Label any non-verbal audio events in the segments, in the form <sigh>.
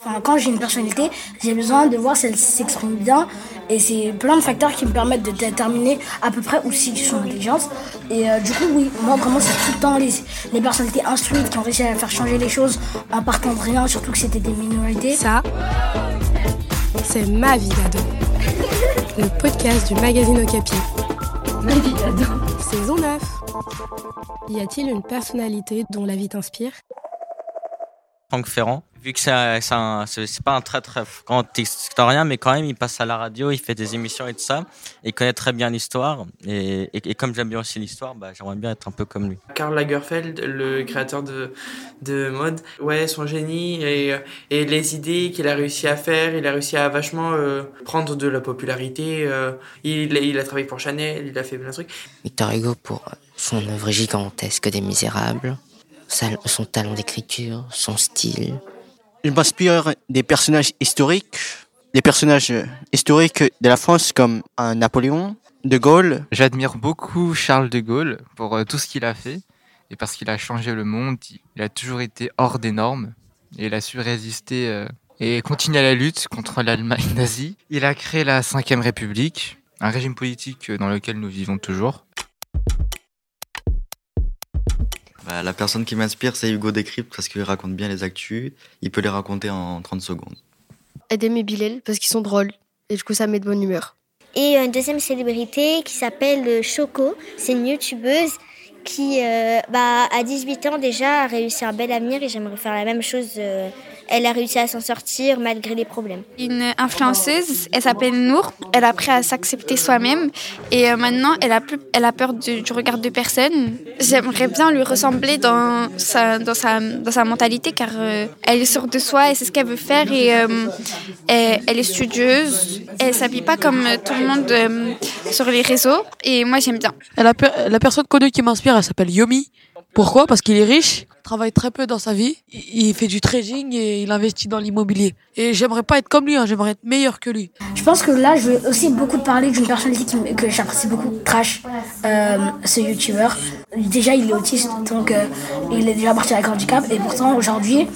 Enfin, quand j'ai une personnalité, j'ai besoin de voir si elle s'exprime bien. Et c'est plein de facteurs qui me permettent de déterminer à peu près où si son intelligence. Et euh, du coup, oui, moi vraiment, c'est tout le temps les, les personnalités instruites qui ont réussi à faire changer les choses en partant de rien, surtout que c'était des minorités. Ça, c'est ma vie d'ado. Le podcast du magazine Okapi. Ma vie d'ado. Saison 9. Y a-t-il une personnalité dont la vie t'inspire? Franck Ferrand. Vu que c'est c'est pas un très très grand historien, mais quand même il passe à la radio, il fait des émissions et tout ça, il connaît très bien l'histoire. Et, et, comme j'aime bien aussi l'histoire, bah, j'aimerais bien être un peu comme lui. Karl Lagerfeld, le créateur de, de mode, ouais, son génie et, et les idées qu'il a réussi à faire, il a réussi à vachement euh, prendre de la popularité. Euh, il, il a travaillé pour Chanel, il a fait plein de trucs. Victor Hugo pour son œuvre gigantesque des Misérables son talent d'écriture, son style. Je m'inspire des personnages historiques, des personnages historiques de la France comme Napoléon, De Gaulle. J'admire beaucoup Charles de Gaulle pour euh, tout ce qu'il a fait et parce qu'il a changé le monde. Il a toujours été hors des normes et il a su résister euh, et continuer la lutte contre l'Allemagne <laughs> nazie. Il a créé la Ve République, un régime politique dans lequel nous vivons toujours. Bah, la personne qui m'inspire, c'est Hugo Décrypte parce qu'il raconte bien les actus. Il peut les raconter en 30 secondes. Edem et Bilal parce qu'ils sont drôles et du coup ça met de bonne humeur. Et une deuxième célébrité qui s'appelle Choco, c'est une youtubeuse qui, euh, bah, à 18 ans déjà, a réussi un bel avenir et j'aimerais faire la même chose. Euh, elle a réussi à s'en sortir malgré les problèmes. Une influenceuse, elle s'appelle Nour. Elle a appris à s'accepter soi-même et euh, maintenant elle a, plus, elle a peur du, regard de personne. J'aimerais bien lui ressembler dans sa, dans sa, dans sa mentalité car elle est sûre de soi et c'est ce qu'elle veut faire et elle, est studieuse. Elle s'habille pas comme tout le monde sur les réseaux et moi j'aime bien. La, la personne connue qui m'inspire elle s'appelle Yomi. Pourquoi? Parce qu'il est riche, travaille très peu dans sa vie, il fait du trading et il investit dans l'immobilier. Et j'aimerais pas être comme lui, hein, j'aimerais être meilleur que lui. Je pense que là, je vais aussi beaucoup parler d'une personnalité que j'apprécie beaucoup, Crash, euh, ce youtubeur. Déjà, il est autiste, donc euh, il est déjà parti avec handicap, et pourtant aujourd'hui,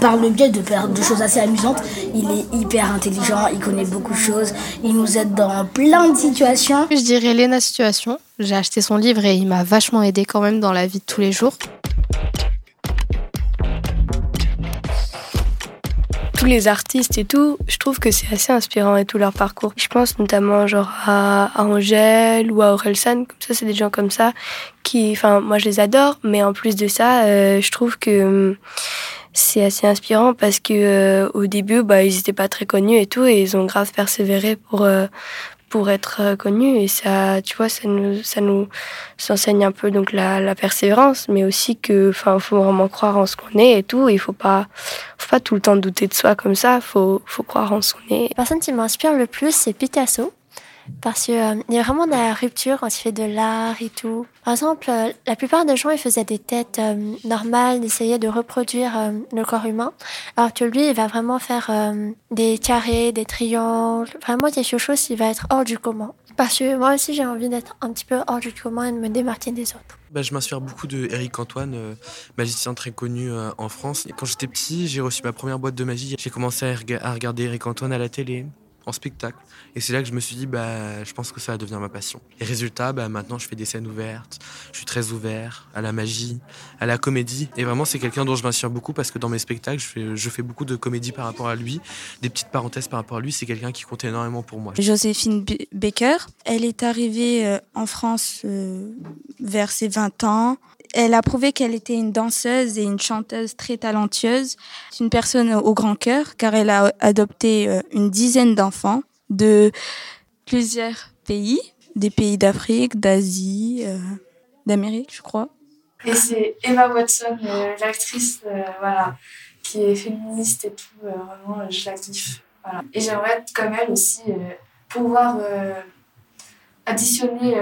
par le biais de, de choses assez amusantes, il est hyper intelligent, il connaît beaucoup de choses, il nous aide dans plein de situations. Je dirais Lena Situation. J'ai acheté son livre et il m'a vachement aidé quand même dans la vie de tous les jours. tous les artistes et tout, je trouve que c'est assez inspirant et tout leur parcours. Je pense notamment genre à, Angèle ou à Orelsan, comme ça c'est des gens comme ça qui, enfin moi je les adore, mais en plus de ça, euh, je trouve que hum, c'est assez inspirant parce que euh, au début bah ils étaient pas très connus et tout et ils ont grave persévéré pour euh, pour être euh, connus. Et ça tu vois ça nous ça nous enseigne un peu donc la, la persévérance mais aussi que enfin faut vraiment croire en ce qu'on est et tout. Il faut pas faut pas tout le temps douter de soi comme ça. Faut faut croire en ce qu'on est. La personne qui m'inspire le plus c'est Picasso parce qu'il euh, y a vraiment de la rupture quand il fait de l'art et tout. Par exemple, euh, la plupart des gens, ils faisaient des têtes euh, normales, essayaient de reproduire le corps humain, alors que lui, il va vraiment faire des carrés, des triangles, vraiment quelque chose qui va être hors du commun. Parce que moi aussi, j'ai envie d'être un petit peu hors du commun et de me démarquer des autres. Bah, je m'inspire beaucoup de Eric Antoine, magicien très connu en France. Quand j'étais petit, j'ai reçu ma première boîte de magie. J'ai commencé à regarder Eric Antoine à la télé en spectacle. Et c'est là que je me suis dit, bah, je pense que ça va devenir ma passion. Et résultat, bah, maintenant, je fais des scènes ouvertes. Je suis très ouvert à la magie, à la comédie. Et vraiment, c'est quelqu'un dont je m'inspire beaucoup parce que dans mes spectacles, je fais, beaucoup de comédie par rapport à lui, des petites parenthèses par rapport à lui. C'est quelqu'un qui compte énormément pour moi. Joséphine Baker, elle est arrivée euh, en France euh, vers ses 20 ans. Elle a prouvé qu'elle était une danseuse et une chanteuse très talentueuse. C'est une personne au grand cœur car elle a adopté euh, une dizaine d'enfants de plusieurs pays, des pays d'Afrique, d'Asie, euh, d'Amérique, je crois. Et c'est Emma Watson, euh, l'actrice, voilà, qui est féministe et tout. vraiment, je la kiffe. Et j'aimerais comme elle aussi, pouvoir additionner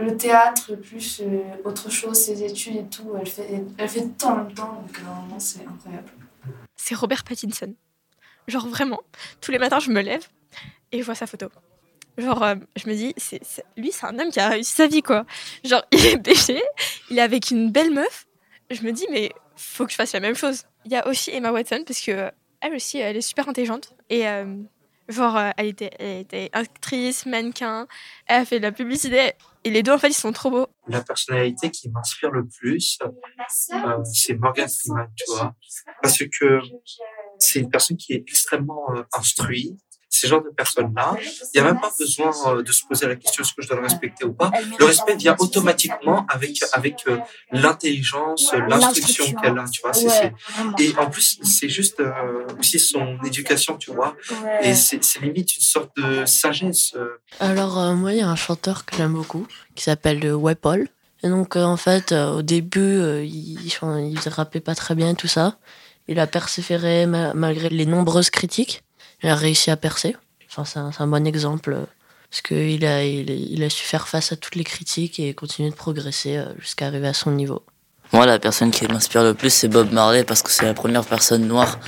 le théâtre plus euh, autre chose, ses études et tout, elle fait, elle fait tout en même temps, donc vraiment c'est incroyable. C'est Robert Pattinson. Genre vraiment, tous les matins je me lève et je vois sa photo. Genre, euh, je me dis, c'est, lui c'est un homme qui a réussi sa vie quoi. Genre, <laughs> il est péché, il est avec une belle meuf. Je me dis, mais faut que je fasse la même chose. Il y a aussi Emma Watson parce que elle aussi, elle est super intelligente. Et euh, genre, euh, elle, était, elle était actrice, mannequin, elle a fait de la publicité. Et les deux, en fait, ils sont trop beaux. La personnalité qui m'inspire le plus, euh, c'est Morgan Freeman, tu vois. Parce que c'est une personne qui est extrêmement euh, instruite. Ces genres de personnes-là, il n'y a même pas besoin euh, de se poser la question est-ce que je dois le respecter ou pas. Le respect vient automatiquement avec avec euh, l'intelligence, l'instruction qu'elle a, tu vois. C'est- Et en plus, c'est juste euh, aussi son éducation, tu vois. Et c'est c'est limite une sorte de sagesse. Alors, euh, moi, il y a un chanteur que j'aime beaucoup qui s'appelle Paul. Et donc, euh, en fait, euh, au début, euh, il, enfin, il rappait pas très bien et tout ça. Il a persévéré ma- malgré les nombreuses critiques. Il a réussi à percer. Enfin, c'est un, c'est un bon exemple. euh, parce qu'il a, il, il a su faire face à toutes les critiques et continuer de progresser euh, jusqu'à arriver à son niveau. Moi, la personne qui m'inspire le plus, c'est Bob Marley parce que c'est la première personne noire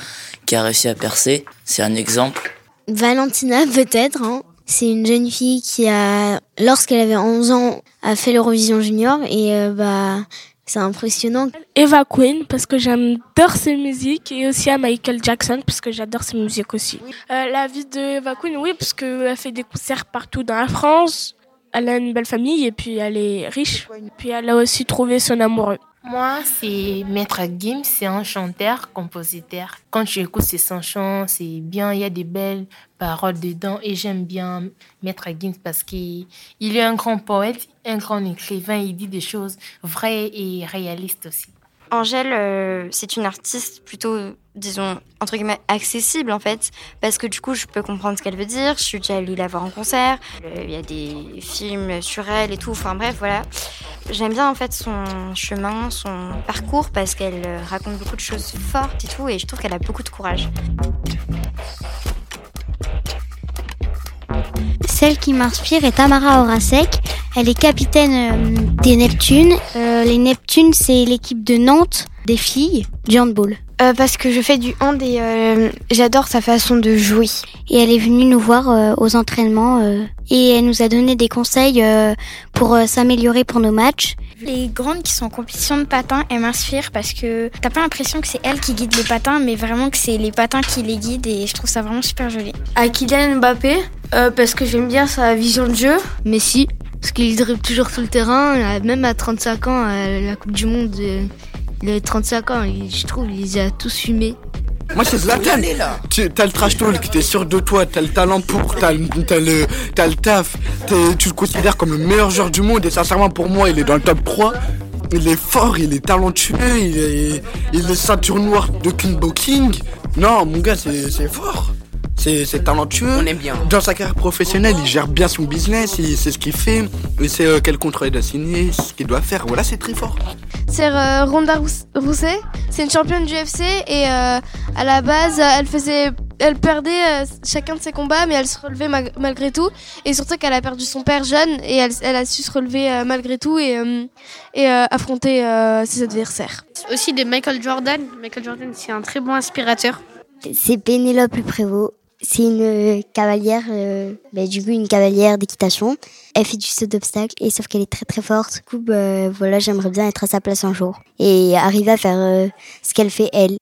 qui a réussi à percer. C'est un exemple. Valentina, peut-être. hein. C'est une jeune fille qui a, lorsqu'elle avait 11 ans, a fait l'Eurovision Junior et euh, bah, c'est impressionnant. Eva Queen parce que j'adore ses musiques et aussi à Michael Jackson parce que j'adore ses musiques aussi. Euh, la vie de Eva Queen, oui, parce qu'elle fait des concerts partout dans la France. Elle a une belle famille et puis elle est riche. Puis elle a aussi trouvé son amoureux. Moi, c'est Maître Gims, c'est un chanteur, compositeur. Quand tu écoutes ses chansons, c'est bien, il y a des belles paroles dedans et j'aime bien Maître Gims parce qu'il il est un grand poète, un grand écrivain, il dit des choses vraies et réalistes aussi. Angèle, euh, c'est une artiste plutôt, disons, entre guillemets, accessible en fait, parce que du coup, je peux comprendre ce qu'elle veut dire. Je suis déjà allée la voir en concert. Euh, Il y a des films sur elle et tout. Enfin bref, voilà. J'aime bien en fait son chemin, son parcours, parce qu'elle euh, raconte beaucoup de choses fortes et tout, et je trouve qu'elle a beaucoup de courage. Celle qui m'inspire est Tamara Horacek. Elle est capitaine euh, des Neptunes. Les Neptunes, c'est l'équipe de Nantes des filles du handball. Euh, parce que je fais du hand et euh, j'adore sa façon de jouer. Et elle est venue nous voir euh, aux entraînements euh, et elle nous a donné des conseils euh, pour euh, s'améliorer pour nos matchs. Les grandes qui sont en compétition de patins, elles m'inspirent parce que t'as pas l'impression que c'est elles qui guident les patins, mais vraiment que c'est les patins qui les guident et je trouve ça vraiment super joli. À Kylian Mbappé, euh, parce que j'aime bien sa vision de jeu. Messi, parce qu'il dribble toujours sur le terrain, même à 35 ans, à la Coupe du Monde, il avait 35 ans, et je trouve il les a tous fumés. Moi c'est Zlatan. Tu t'as le trash talk, t'es sûr de toi, t'as le talent pour, t'as le, le, le taf, tu le considères comme le meilleur joueur du monde et sincèrement pour moi il est dans le top 3. Il est fort, il est talentueux, il est, il est ceinture noire de kickboxing. Non mon gars c'est fort. C'est talentueux. On aime bien. Dans sa carrière professionnelle, il gère bien son business, il sait ce qu'il fait, il sait euh, quel contrat il doit signer, ce qu'il doit faire. Voilà, c'est très fort. C'est euh, Ronda Rous- Rousset, c'est une championne du UFC et euh, à la base, elle faisait, elle perdait euh, chacun de ses combats, mais elle se relevait ma- malgré tout. Et surtout qu'elle a perdu son père jeune et elle, elle a su se relever malgré tout et, et affronter ses adversaires. Aussi de Michael Jordan. Michael Jordan, c'est un très bon inspirateur. C'est Pénélope Prévost. C'est une euh, cavalière, euh, bah, du coup une cavalière d'équitation. Elle fait du saut d'obstacle et sauf qu'elle est très très forte. Du coup, bah, voilà, j'aimerais bien être à sa place un jour et arriver à faire euh, ce qu'elle fait elle.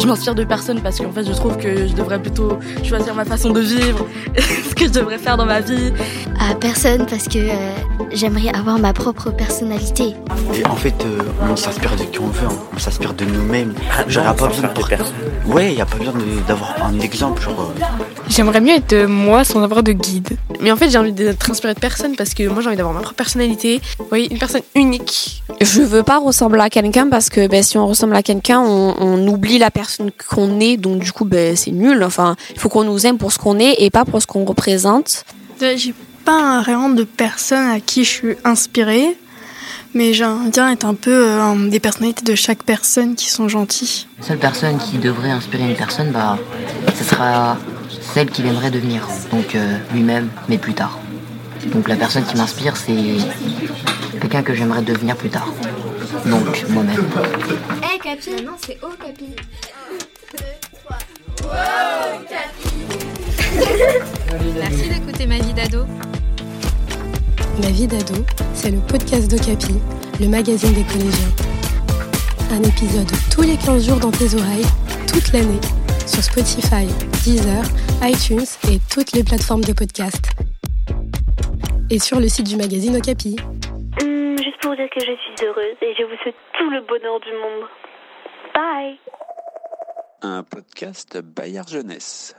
Je m'inspire de personne parce qu'en fait, je trouve que je devrais plutôt choisir ma façon de vivre, <laughs> ce que je devrais faire dans ma vie. À personne parce que euh, j'aimerais avoir ma propre personnalité. Et en fait, euh, on s'inspire de qui on veut, hein. on s'inspire de nous-mêmes. Genre, y a pas besoin de personne. Ouais, y a pas besoin d'avoir un exemple. Genre, euh, J'aimerais mieux être moi sans avoir de guide. Mais en fait, j'ai envie d'être inspirée de personne parce que moi, j'ai envie d'avoir ma propre personnalité. Vous voyez, une personne unique. Je veux pas ressembler à quelqu'un parce que ben, si on ressemble à quelqu'un, on, on oublie la personne qu'on est, donc du coup, ben, c'est nul. Enfin, il faut qu'on nous aime pour ce qu'on est et pas pour ce qu'on représente. J'ai pas vraiment de personne à qui je suis inspirée, mais j'aime bien être un peu euh, des personnalités de chaque personne qui sont gentilles. La seule personne qui devrait inspirer une personne, bah, ce sera celle qu'il aimerait devenir. Donc euh, lui-même, mais plus tard. Donc la personne qui m'inspire, c'est quelqu'un que j'aimerais devenir plus tard. Donc moi-même. Eh Capi Non, c'est Oh Capi. Merci d'écouter ma vie d'ado. Ma vie d'ado, c'est le podcast d'Ocapi, le magazine des collégiens. Un épisode tous les 15 jours dans tes oreilles, toute l'année, sur Spotify, Deezer, iTunes et toutes les plateformes de podcast. Et sur le site du magazine Okapi. Vous dire que je suis heureuse et je vous souhaite tout le bonheur du monde. Bye Un podcast Bayard Jeunesse.